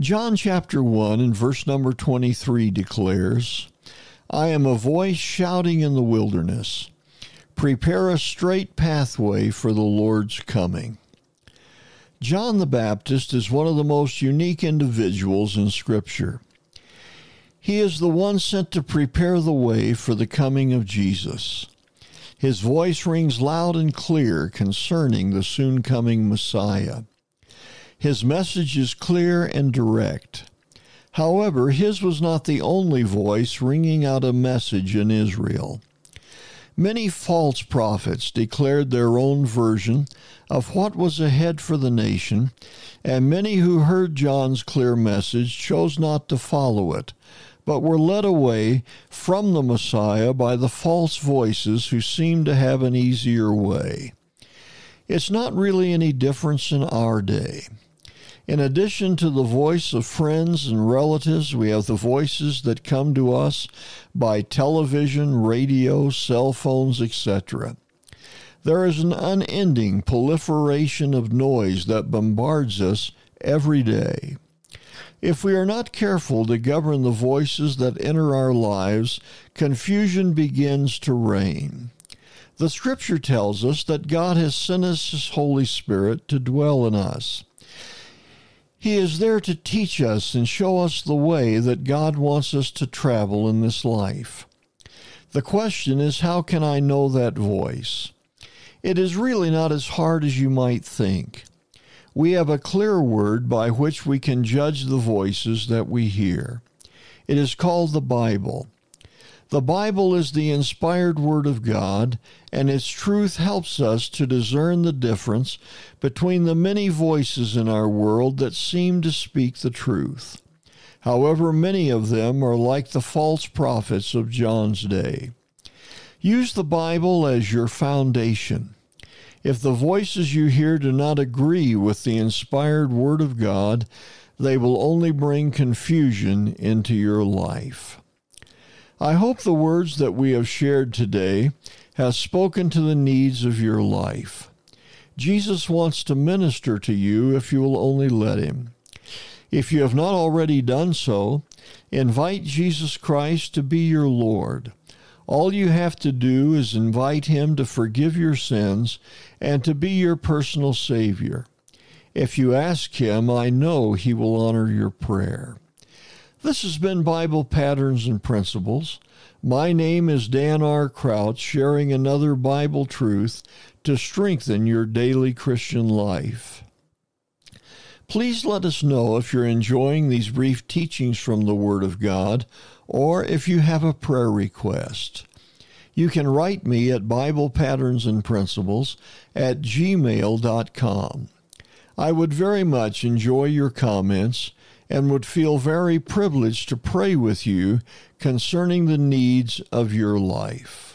John chapter 1 and verse number 23 declares, I am a voice shouting in the wilderness, prepare a straight pathway for the Lord's coming. John the Baptist is one of the most unique individuals in Scripture. He is the one sent to prepare the way for the coming of Jesus. His voice rings loud and clear concerning the soon coming Messiah. His message is clear and direct. However, his was not the only voice ringing out a message in Israel. Many false prophets declared their own version of what was ahead for the nation, and many who heard John's clear message chose not to follow it, but were led away from the Messiah by the false voices who seemed to have an easier way. It's not really any difference in our day. In addition to the voice of friends and relatives, we have the voices that come to us by television, radio, cell phones, etc. There is an unending proliferation of noise that bombards us every day. If we are not careful to govern the voices that enter our lives, confusion begins to reign. The scripture tells us that God has sent us His Holy Spirit to dwell in us. He is there to teach us and show us the way that God wants us to travel in this life. The question is, how can I know that voice? It is really not as hard as you might think we have a clear word by which we can judge the voices that we hear. It is called the Bible. The Bible is the inspired Word of God, and its truth helps us to discern the difference between the many voices in our world that seem to speak the truth. However, many of them are like the false prophets of John's day. Use the Bible as your foundation. If the voices you hear do not agree with the inspired Word of God, they will only bring confusion into your life. I hope the words that we have shared today have spoken to the needs of your life. Jesus wants to minister to you if you will only let him. If you have not already done so, invite Jesus Christ to be your Lord. All you have to do is invite Him to forgive your sins and to be your personal Savior. If you ask Him, I know He will honor your prayer. This has been Bible Patterns and Principles. My name is Dan R. Crouch, sharing another Bible truth to strengthen your daily Christian life. Please let us know if you're enjoying these brief teachings from the Word of God or if you have a prayer request. You can write me at Bible Patterns and Principles at gmail.com. I would very much enjoy your comments and would feel very privileged to pray with you concerning the needs of your life.